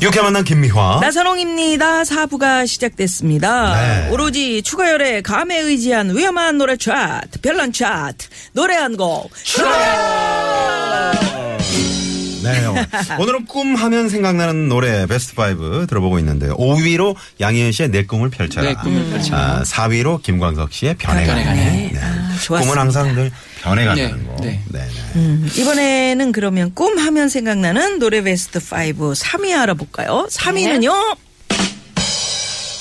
이렇게 만난 김미화. 나선홍입니다. 사부가 시작됐습니다. 네. 오로지 추가열의 감에 의지한 위험한 노래 차트, 별난 차트, 노래 한 곡. 네. 오늘은 꿈 하면 생각나는 노래 베스트 5 들어보고 있는데요. 5위로 양희은 씨의 내 꿈을 펼쳐라. 내 꿈을 펼쳐라. 아, 4위로 김광석 씨의 변해가네. 변해가네. 네. 좋았습니다. 꿈은 항상 늘 변해간다는 네, 거. 네. 네. 네. 음, 이번에는 그러면 꿈 하면 생각나는 노래 베스트 5 3위 알아볼까요? 3위는요?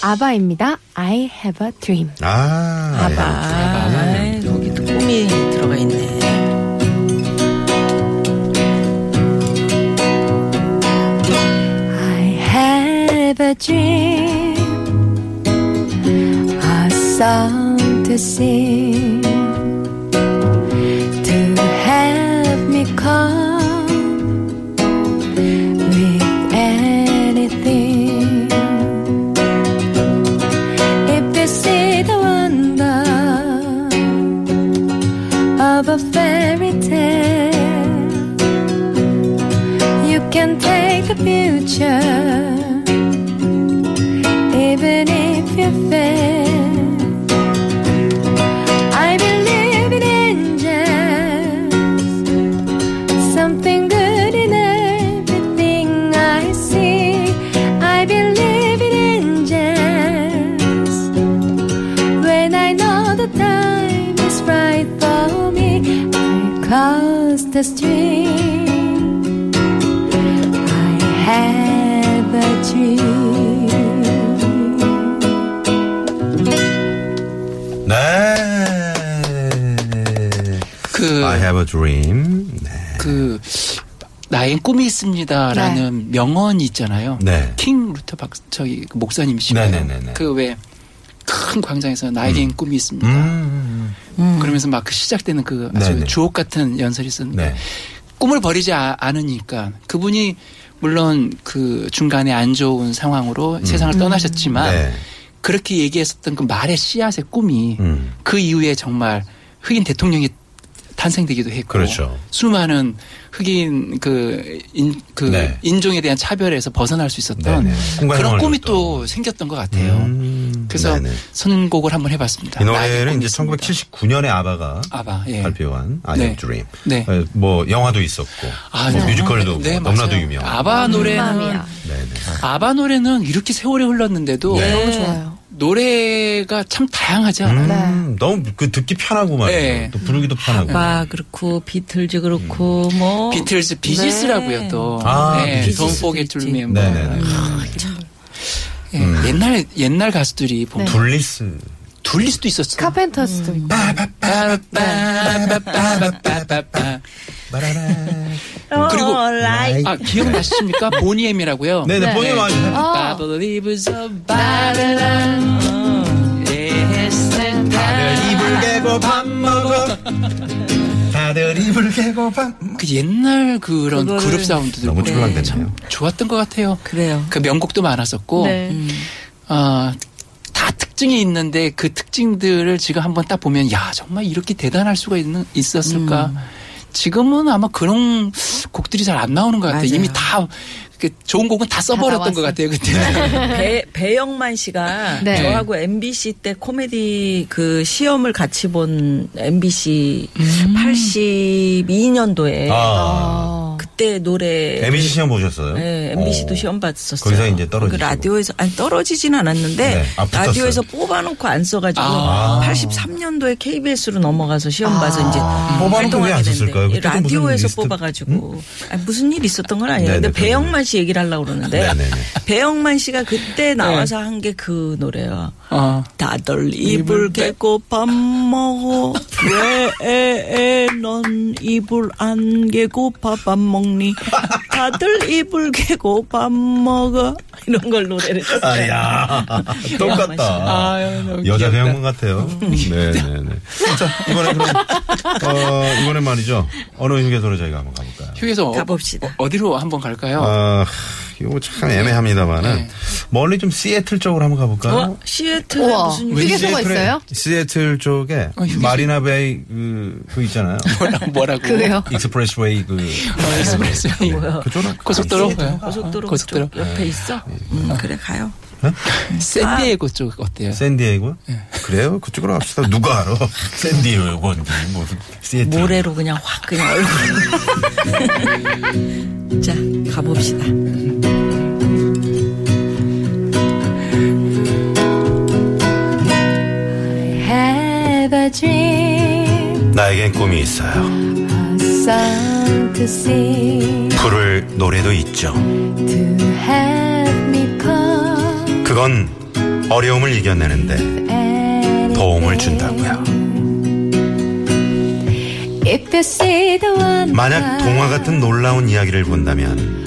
아바입니다. I have a dream. 아, 아바. 아, 여기도 꿈이 들어가 있 dream. A song to sing. To have me come with anything. If you see the wonder of a fairy tale, you can take the future, even if you fail. I believe in angels, something good in everything I see. I believe in angels when I know the time is right for me. I cross the stream. 그, a dream. 네. 그, 나의 꿈이 있습니다라는 명언이 있잖아요. 네. 킹 루터 박, 저기, 그 목사님이시고요. 네네네네. 그 왜, 큰 광장에서 나에겐 꿈이 있습니다. 음. 그러면서 막 그 시작되는 그 아주 네네. 주옥 같은 연설이 있었는데 네. 꿈을 버리지 아- 않으니까 그분이 물론 그 중간에 안 좋은 상황으로 세상을 떠나셨지만 네. 그렇게 얘기했었던 그 말의 씨앗의 꿈이 음. 그 이후에 정말 흑인 대통령이 탄생되기도 했고 그렇죠. 수많은 흑인 그, 인, 그 네. 인종에 대한 차별에서 벗어날 수 있었던 네네. 꿈과 그런 꿈이 줬던. 또 생겼던 것 같아요. 음. 그래서 네네. 선곡을 한번 해봤습니다. 이 노래는 이제 있습니다. 1979년에 아바가 아바, 예. 발표한 I 네. Have Dream. 네. 어, 뭐 영화도 있었고 아, 뭐 네. 뮤지컬도 네, 뭐 너무나도. 유명. 아바 노래는. 네네. 아바 노래는 이렇게 세월이 흘렀는데도 네. 너무 좋아요. 노래가 참 다양하지 않아요? 음, 네. 너무 그 듣기 편하고 말이에요. 네. 또 부르기도 편하고. 아 그렇고 비틀즈 그렇고 음. 뭐 비틀즈 네. 비지스라고요 또. 아, 네. 비지스. Don't Forget 네네네. 아, 아, 예, 음. 옛날 옛날 가수들이 보면 네. 둘리스. 둘리스도 있었어. 카펜터스도 음. 있고. 어, 그리고 라이 아 기억나십니까? 보니엠이라고요. 네네, 네. of Babylon. Yes, and 다들 이불 개고 밥 먹어. 다들 이불 개고 밥. 그 옛날 그런 그거를 그룹 사운드들 너무 출렁댔네요. 참 좋았던 것 같아요. 그래요. 그 명곡도 많았었고 네. 어, 다 특징이 있는데 그 특징들을 지금 한번 딱 보면 야 정말 이렇게 대단할 수가 있는 있었을까. 음. 지금은 아마 그런 곡들이 잘 안 나오는 것 같아요. 맞아요. 이미 다그 좋은 곡은 다 써버렸던 것 나왔어. 같아요 그때. 배, 배영만 씨가 네. 저하고 MBC 때 코미디 그 시험을 같이 본 MBC 음. 82년도에 아. 그때 노래 MBC 시험 보셨어요? 네, MBC도 오. 시험 봤었어요. 거기서 이제 떨어지시고. 그 라디오에서 아니 떨어지진 않았는데 네. 아. 라디오에서 뽑아놓고 안 써가지고 아. 83년도에 KBS로 넘어가서 시험 봐서 이제 뽑아놓고 활동하게 왜안 썼을까요? 라디오에서 리스트? 뽑아가지고 아니, 무슨 일 있었던 건 아니에요. 네네, 근데 그럼요. 배영만 씨 얘기를 하려고 그러는데. 배영만 씨가 그때 나와서 한게 그 노래야. 어. 다들 이불 개고 밥 먹어 왜넌 이불 안 개고 밥 안 먹니 다들 이불 개고 밥 먹어 이런 걸 노래를 했어요. 아야 똑같다. 아유, 너무 여자. 배우분 같아요. 네네네. 자 이번에 그럼 어, 이번에 말이죠. 어느 휴게소로 저희가 한번 가볼까요? 휴게소 가봅시다. 어, 디로 한번 갈까요? 아 이거 참 애매합니다만은 네. 멀리 좀 시애틀 쪽으로 한번 가볼까요? 어? 시애틀에 우와. 무슨 왜- 휴게소가 시애틀에- 있어요? 시애틀 쪽에 어. 마리나베이 그, 그 있잖아요. 뭐라, 뭐라고? 그래요? expressway 그 어, 에스프레소. 그쪽은 고속도로? 시애틀. 네. 고속도로 고속도로. 쪽 옆에 있어? 음, 그래 가요. 샌디에고 쪽 어때요? 샌디에고? 네. 그래요? 그쪽으로 갑시다. 누가 알아? 샌디에고인지 무슨 시애틀. 모래로 그냥 확 그냥 얼굴. 자 가봅시다. 나에겐 꿈이 있어요. 부를 노래도 있죠. 그건 어려움을 이겨내는데 도움을 준다고요. 만약 동화 같은 놀라운 이야기를 본다면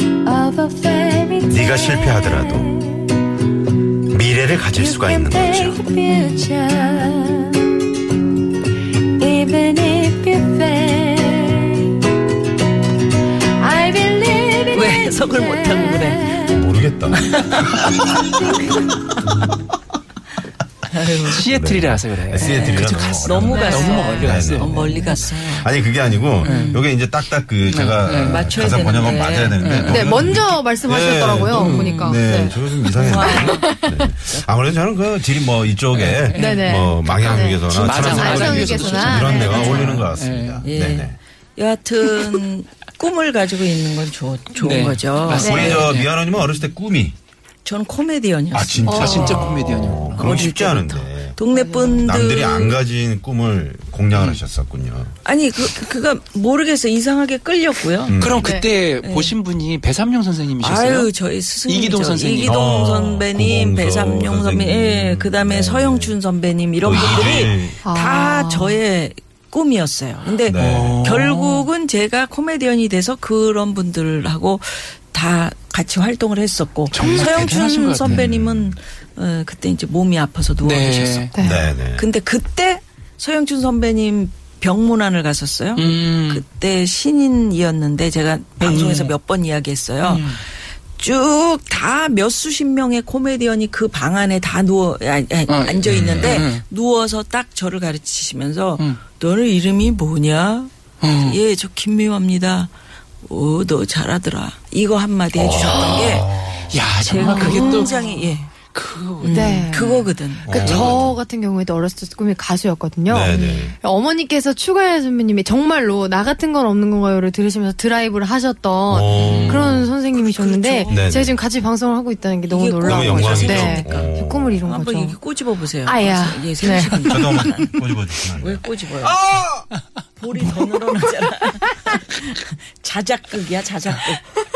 네가 실패하더라도 미래를 가질 수가 있는 거죠. 해석을 못하고 그래? 모르겠다. 시애틀이라서 그래. 네, 시애틀이라 너무 갔어. 너무. 갔어요. 너무 멀리 갔어요. 어, 멀리 갔어요. 아니 그게 아니고 요게 이제 딱딱 그 제가 네, 맞춰야 가사 번역은 되는데. 맞아야 되는데 네, 먼저 말씀하셨더라고요, 좀, 보니까. 네, 네. 저거 좀 이상했네요. 네. 아무래도 저는 그 질이 뭐 이쪽에 네네. 뭐 망향휴게소나 맞아, 천안산 맞아. 망향휴게소나. 이런 네, 데가. 어울리는 것 같습니다. 예. 네네. 여하튼 꿈을 가지고 있는 건 좋, 좋은 네, 거죠. 우리 저 네. 미아노님은 어렸을 때 꿈이 전 코미디언이었어요. 아 진짜 아, 진짜 코미디언이요. 어, 그럼 어릴 쉽지 때부터. 않은데 동네 분들 남들이 안 가진 꿈을 공략을 하셨었군요. 아니 그 그가 모르겠어 요 이상하게 끌렸고요. 음. 그럼 그때 보신 분이 배삼룡 선생님이셨어요? 아유 저희 스승님 이기동 선생님. 이기동 어, 선배님, 구봉서 배삼룡 선배님, 선생님. 예, 그다음에 네. 서영춘 선배님 이런 또 분들이 이주일. 다 아. 저의 꿈이었어요. 근데 네. 결국은 제가 코미디언이 돼서 그런 분들하고 다 같이 활동을 했었고 서영춘. 선배님은 어, 그때 이제 몸이 아파서 누워 네. 계셨었고 네. 네네. 근데 그때 서영춘 선배님 병문안을 갔었어요. 음. 그때 신인이었는데 제가 방송에서 몇번 이야기했어요. 음. 쭉다 몇 수십 명의 코미디언이 그 방 안에 다 누워 아니, 아니, 어, 앉아 있는데 음, 음. 누워서 딱 저를 가르치시면서 음. 너는 이름이 뭐냐? 음. 예, 저 김미화입니다. 오, 너 잘하더라. 이거 한마디 해주셨던 게 야, 제가 정말 그게 또 굉장히 예, 그 네. 그거거든. 그저 같은 경우에도 어렸을 때 꿈이 가수였거든요. 네네. 어머니께서 추가열 선배님이 정말로 나 같은 건 없는 건가요를 들으시면서 드라이브를 하셨던 오. 그런 선생님이셨는데 그렇죠. 네네. 제가 지금 같이 방송을 하고 있다는 게 너무 이게 놀라운 너무 거죠. 네. 오. 저 꿈을 이룬 한번 거죠. 이렇게 꼬집어 보세요. 아야. 예, 네. 저도 한번 꼬집어 주시면 안 왜? 꼬집어요? 볼이 더 늘어나잖아. 자작극이야, 자작극.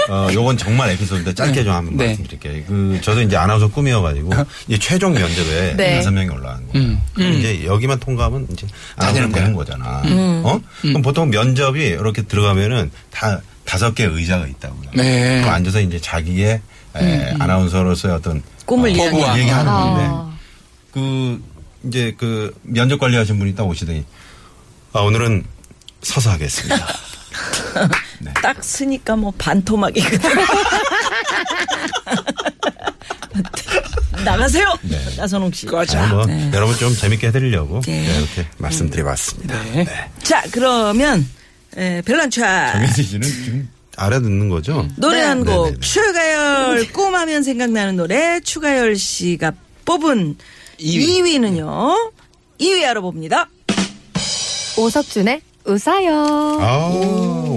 어, 요건 정말 에피소드인데 짧게 좀 한번 네. 말씀드릴게요. 그, 저도 이제 아나운서 꿈이어가지고, 이제 최종 면접에 네. 다섯 명이 올라간 거예요. 음. 그럼 이제 여기만 통과하면 이제 아나운서 되는 되는 거잖아. 어? 그럼 보통 면접이 이렇게 들어가면은 다 다섯 개 의자가 있다고요. 네. 그럼 앉아서 이제 자기의 에, 아나운서로서의 어떤 꿈을 어, 이야기하는 얘기하는 아. 건데, 그, 이제 그 면접 관리하신 분이 딱 오시더니, 아, 오늘은 서서 하겠습니다. 딱 쓰니까 뭐 반토막이거든. 나가세요! 네. 나선홍 씨. 꺼져. 뭐, 네. 여러분 좀 재밌게 해드리려고 네. 네, 이렇게 말씀드려봤습니다. 네. 자, 그러면, 에, 별난 차트. 정혜진 씨는 지금 알아듣는 거죠? 노래 한 네, 곡 네, 네. 추가열 꿈하면 생각나는 노래 추가열 씨가 뽑은 2위. 2위는요. 2위 알아봅니다. 오석준의 웃어요. 아,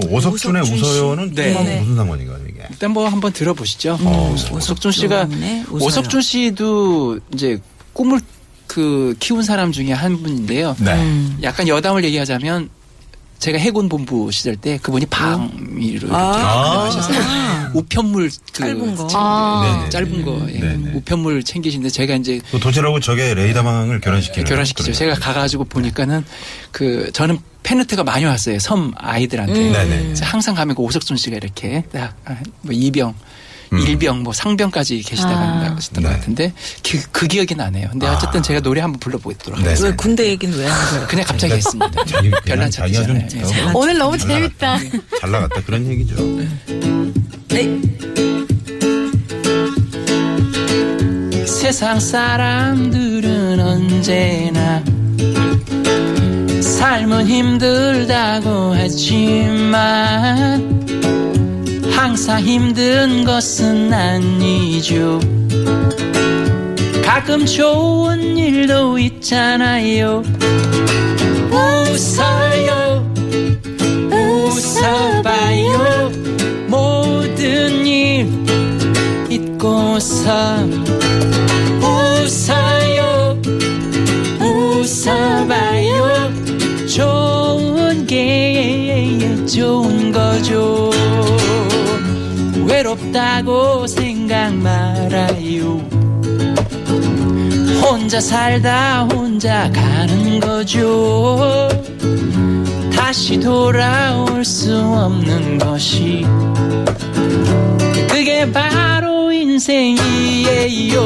오석준의 오석준 씨. 웃어요는 네. 네. 무슨 상관인가요, 이게? 일단 뭐 한번 들어보시죠. 어, 오석준 씨가 오석준의 웃어요. 오석준 씨도 이제 꿈을 그 키운 사람 중에 한 분인데요. 네. 음. 약간 여담을 얘기하자면 제가 해군 본부 시절 때 그분이 방위로 이렇게 아. 하셨어요. 우편물 그 짧은 거. 아. 네네. 짧은 거 예. 우편물 챙기시는데 제가 이제 또 도체라고 저게 레이더망을 결혼시키는. 결혼시키죠. 제가 가가지고 보니까는 그 저는 팬레트가 많이 왔어요. 섬 아이들한테. 네네. 그래서 항상 가면 그 오석준 씨가 이렇게 딱 뭐 이병 일병 뭐 상병까지 계시다가 아. 하셨던 네. 것 같은데 그, 그 기억이 나네요. 근데 어쨌든 제가 노래 한번 불러보도록 네. 하겠습니다. 왜 군대 얘기는 왜 하는 거예요? 그냥 갑자기 했습니다. 자기 별난 차트잖아요. 어, 오늘 너무 잘 재밌다. 잘 나갔다 그런 얘기죠. 네. 세상 사람들은 언제나 삶은 힘들다고 했지만 항상 힘든 것은 아니죠. 가끔 좋은 일도 있잖아요. 웃어요. 웃어봐요. 모든 일 잊고서 웃어요 웃어봐요 좋은 게 좋은 거죠 외롭다고 생각 말아요 혼자 살다 혼자 가는 거죠 다시 돌아올 수 없는 것이 그게 바로 인생이에요.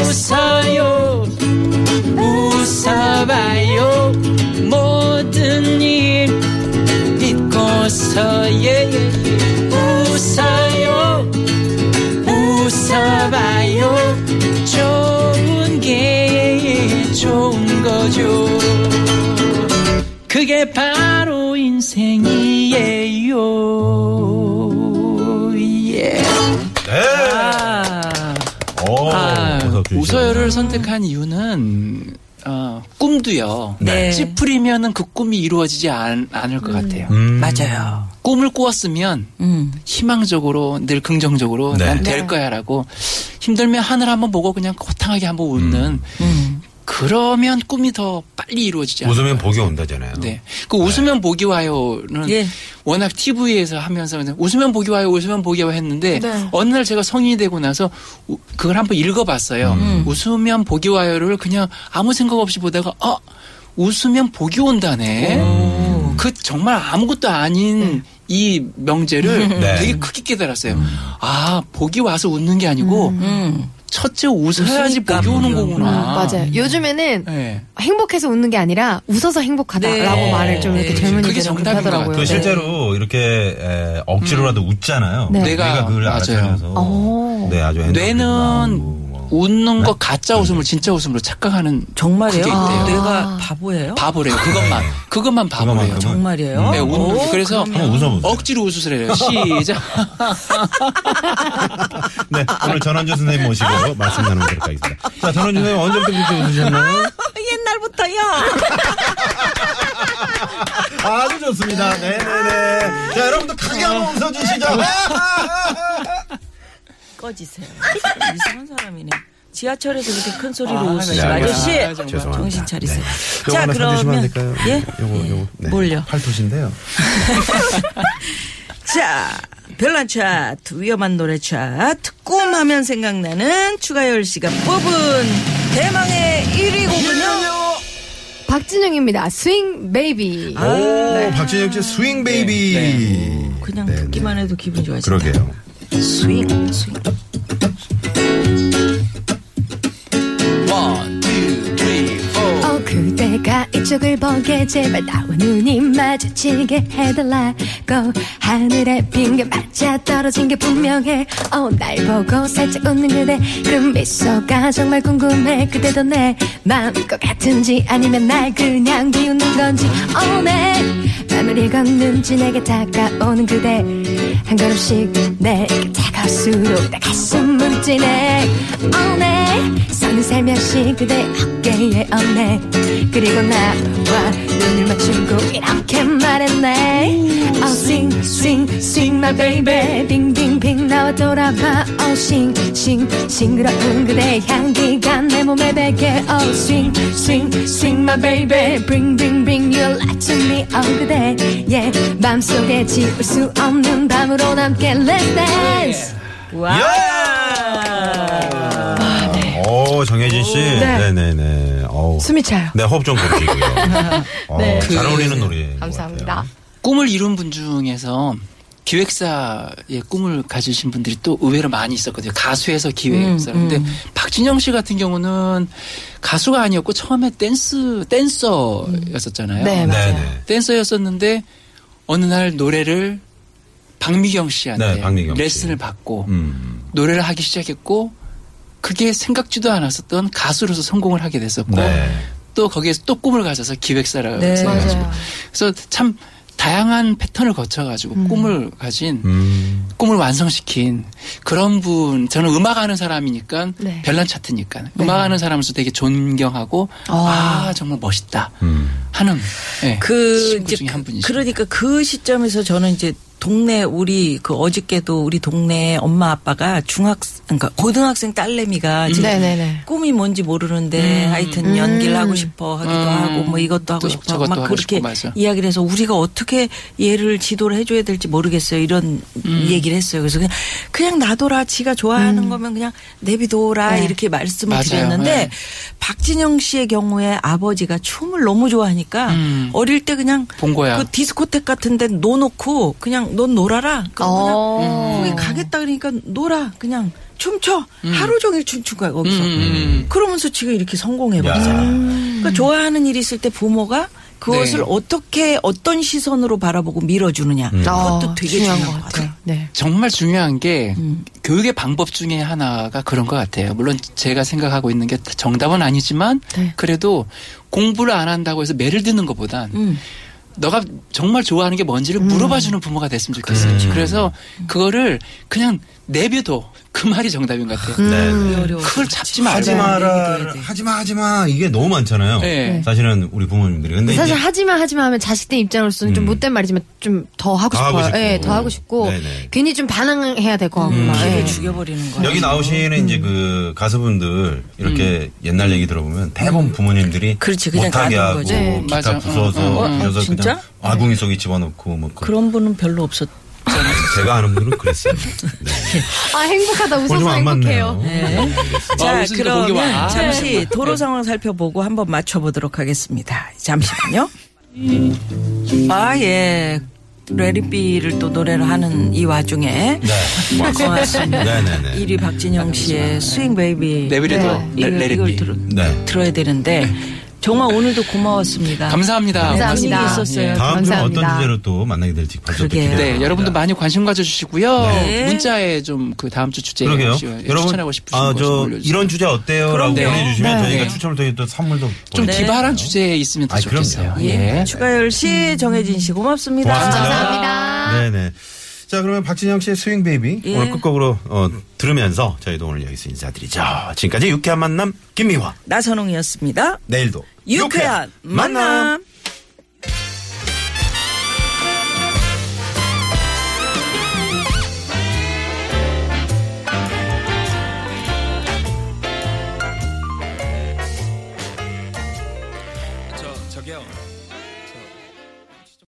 웃어요, 웃어봐요. 모든 일 잊고서 예. 웃어요, 웃어봐요. 좋은 게 좋은 거죠. 그게 바로 인생이에요. 예. 네. 아, 오, 아. 우서열을 선택한 이유는 어, 꿈도요. 네. 찌푸리면은 그 꿈이 이루어지지 않, 않을 것 같아요. 음. 맞아요. 꿈을 꾸었으면 음. 희망적으로 늘 긍정적으로 네. 난될 거야라고 힘들면 하늘 한번 보고 그냥 호탕하게 한번 웃는 음. 그러면 꿈이 더 빨리 이루어지지 않아요. 웃으면 복이 온다잖아요. 네. 그 웃으면 복이 와요는 예. 워낙 TV에서 하면서 웃으면 복이 와요, 웃으면 복이 와요 했는데 네. 어느 날 제가 성인이 되고 나서 우- 그걸 한번 읽어봤어요. 음. 웃으면 복이 와요를 그냥 아무 생각 없이 보다가 어 웃으면 복이 온다네. 그 정말 아무것도 아닌 이 명제를 네. 되게 크게 깨달았어요. 아 복이 와서 웃는 게 아니고 음. 첫째 웃어야지 복이 오는 거구나. 맞아요. 요즘에는 네. 행복해서 웃는 게 아니라 웃어서 행복하다라고 네. 말을 좀 이렇게 네. 젊은이들은 하더라고요. 그 실제로 이렇게 에, 억지로라도 웃잖아요. 네. 뇌가 내가 그걸 맞아요. 알아차려서 오. 네 아주 뇌는. 웃는 거 가짜 웃음을 진짜 웃음으로 착각하는 정말이에요? 그게 있대요. 내가 바보예요? 바보래요. 그것만 네. 그것만 바보래요. 그것만 정말이에요? 네, 웃는 오, 그래서 한번 웃어보세요. 억지로 웃으세요. 시작. 네 오늘 전원주 선생님 모시고 말씀 나누도록 하겠습니다. 자 전원주 선생님 언제부터 그렇게 웃으셨나요? 옛날부터요. 아주 좋습니다. 네네네. 자 여러분들 크게 한번 웃어주시죠. 꺼지세요. 이상한 사람이네. 지하철에서 이렇게 큰 소리로 아, 네, 아저씨 아, 정말. 죄송합니다. 정신 차리세요. 요거 자 하나 사주시면 안 그러면 될까요? 예? 요거 요거 네. 뭘요? 팔토신데요. 자 별난 차트 위험한 노래 차트 꿈하면 생각나는 추가열 씨가 뽑은 대망의 1위 곡은요. 박진영입니다. 스윙 베이비. 오 박진영 씨 스윙 베이비. 그냥 네, 듣기만 해도 기분 좋아진다. 그러게요. 스윙 스윙. One, 이쪽을 보게 제발 나와 눈이 마주치게 해달라고 하늘에 빈게 맞아 떨어진 게 분명해. 어날 보고 살짝 웃는 그대. 그 미소가 정말 궁금해. 그대도 내 마음일 것 같은지 아니면 날 그냥 비웃는 건지. 어내 마무리 걷는지 내게 다가오는 그대. 한 걸음씩 내게 다가올수록 내 가슴은 뛰네. 어내 서는 살며시 그대 어깨에 얹네 그리고 나와 눈을 맞추고 이렇게 말했네 Oh sing sing sing my baby 빙빙빙 나와 돌아봐 Oh sing sing 싱그러운 그대 향기가 내 몸에 배게 Oh swing swing swing my baby bring bring bring you light to me Oh 그대 yeah 맘속에 지울 수 없는 밤으로 함께 Let's dance 와. 오 정혜진 씨. 네. 네네 어우. 숨이 차요 네, 호흡 좀 고르시고요. 어, 네. 잘 어울리는 노래. 감사합니다 꿈을 이룬 분 중에서 기획사의 꿈을 가지신 분들이 또 의외로 많이 있었거든요. 가수에서 기획사. 근데 박진영 씨 같은 경우는 가수가 아니었고 처음에 댄스 댄서였었잖아요. 네, 맞아요. 네네. 댄서였었는데 어느 날 노래를 박미경 씨한테 네, 박미경 씨. 레슨을 받고 음. 노래를 하기 시작했고 그게 생각지도 않았었던 가수로서 성공을 하게 됐었고 네. 또 거기에서 또 꿈을 가져서 기획사라고 네. 해가지고 맞아요. 그래서 참 다양한 패턴을 거쳐가지고 꿈을 가진 음. 꿈을 완성시킨 그런 분 저는 음악하는 사람이니까 네. 별난 차트니까 음악하는 사람으로서 되게 존경하고 아 정말 멋있다 음. 하는 네, 그 친구 이제 중에 한 분이시죠. 그러니까 그 시점에서 저는 이제 동네 우리 그 어저께도 우리 동네 엄마 아빠가 중학 그러니까 고등학생 딸내미가 지금 네네네. 꿈이 뭔지 모르는데 하여튼 연기를 하고 싶어 하기도 음. 하고 뭐 이것도 하고 또 싶어 막 하고 그렇게 싶고. 이야기를 해서 우리가 어떻게 얘를 지도를 해줘야 될지 모르겠어요 이런 음. 얘기를 했어요 그래서 그냥 그냥 놔둬라 지가 좋아하는 거면 그냥 내비둬라 네. 이렇게 말씀을 맞아요. 드렸는데 네. 박진영 씨의 경우에 아버지가 춤을 너무 좋아하니까 음. 어릴 때 그냥 본 거야. 그 디스코텍 같은데 놓놓고 그냥 넌 놀아라. 그럼 어. 그냥 거기 가겠다 그러니까 놀아. 그냥 춤춰. 하루 종일 춤춘 거야 거기서. 음. 그러면서 지금 이렇게 성공해 야. 버렸잖아요. 그러니까 좋아하는 일이 있을 때 부모가 그것을 네. 어떻게 어떤 시선으로 바라보고 밀어주느냐. 음. 그것도 어, 되게 중요한 중요한 것것 같아요. 같아요. 네. 정말 중요한 게 음. 교육의 방법 중에 하나가 그런 것 같아요. 물론 제가 생각하고 있는 게 정답은 아니지만 네. 그래도 공부를 안 한다고 해서 매를 드는 것보단 음. 너가 정말 좋아하는 게 뭔지를 물어봐 주는 부모가 됐으면 좋겠어요. 그렇죠. 그래서 그거를 그냥 내비둬. 그 말이 정답인 것 같아요. 네. 어려워. 그걸 잡지 말자. 하지 마라, 내비둬야 돼. 하지 마, 하지 마. 이게 너무 많잖아요. 네. 사실은 우리 부모님들이. 근데 사실 이제 하지마 하지마 하면 자식들 입장으로서는 좀 음. 못된 말이지만 좀 더 하고 더 하고 싶어요. 싶고. 예, 더 하고 싶고 네네. 괜히 좀 반항해야 될 것 같고 막. 기를 예. 죽여버리는 거야. 여기 나오시는 이제 그 가수분들 이렇게 옛날 얘기 들어보면 대부분 부모님들이 그렇지, 그냥 못하게 놔둔 하고 거지. 네. 기타 맞아. 부숴서 어, 어, 어, 그래서 진짜? 그냥 아궁이 속에 집어넣고 뭐 그, 그런 분은 별로 없었. 제가 아는 분은 그랬어요. 네. 아 행복하다 웃어서 안 행복해요. 네, 알겠습니다. 자, 거기 그러면 와. 잠시 도로 상황 살펴보고 한번 맞춰보도록 하겠습니다. 잠시만요. 아, 예. Let It Be를 또 노래를 하는 이 와중에 네. 고맙습니다. 네네네. 1위 박진영 씨의 Swing Baby 네. 들어, 네. 들어야 되는데 정말 오늘도 고마웠습니다. 감사합니다. 감사합니다. 있었어요. 예. 다음 주는 어떤 감사합니다. 주제로 또 만나게 될지 그러게요. 기대가 네, 여러분도 많이 관심 가져주시고요. 네. 문자에 좀 그 다음 주 주제 그러게요. 여러분, 추천하고 싶으신 아, 거 저, 올려주세요. 이런 주제 어때요?라고 그럼요. 보내주시면 네. 저희가 네. 추첨을 통해 또 선물도 좀. 기발한 주제 있으면 더 아이, 좋겠어요. 그럼요. 예. 추가열 씨, 정혜진 씨 고맙습니다. 고맙습니다. 감사합니다. 네네. 자, 그러면 박진영 씨의 Swing Baby 예. 오늘 끝곡으로 어, 들으면서 저희도 오늘 여기서 인사드리죠. 지금까지 유쾌한 만남 김미화. 나선홍이었습니다. 내일도 유쾌한 만남.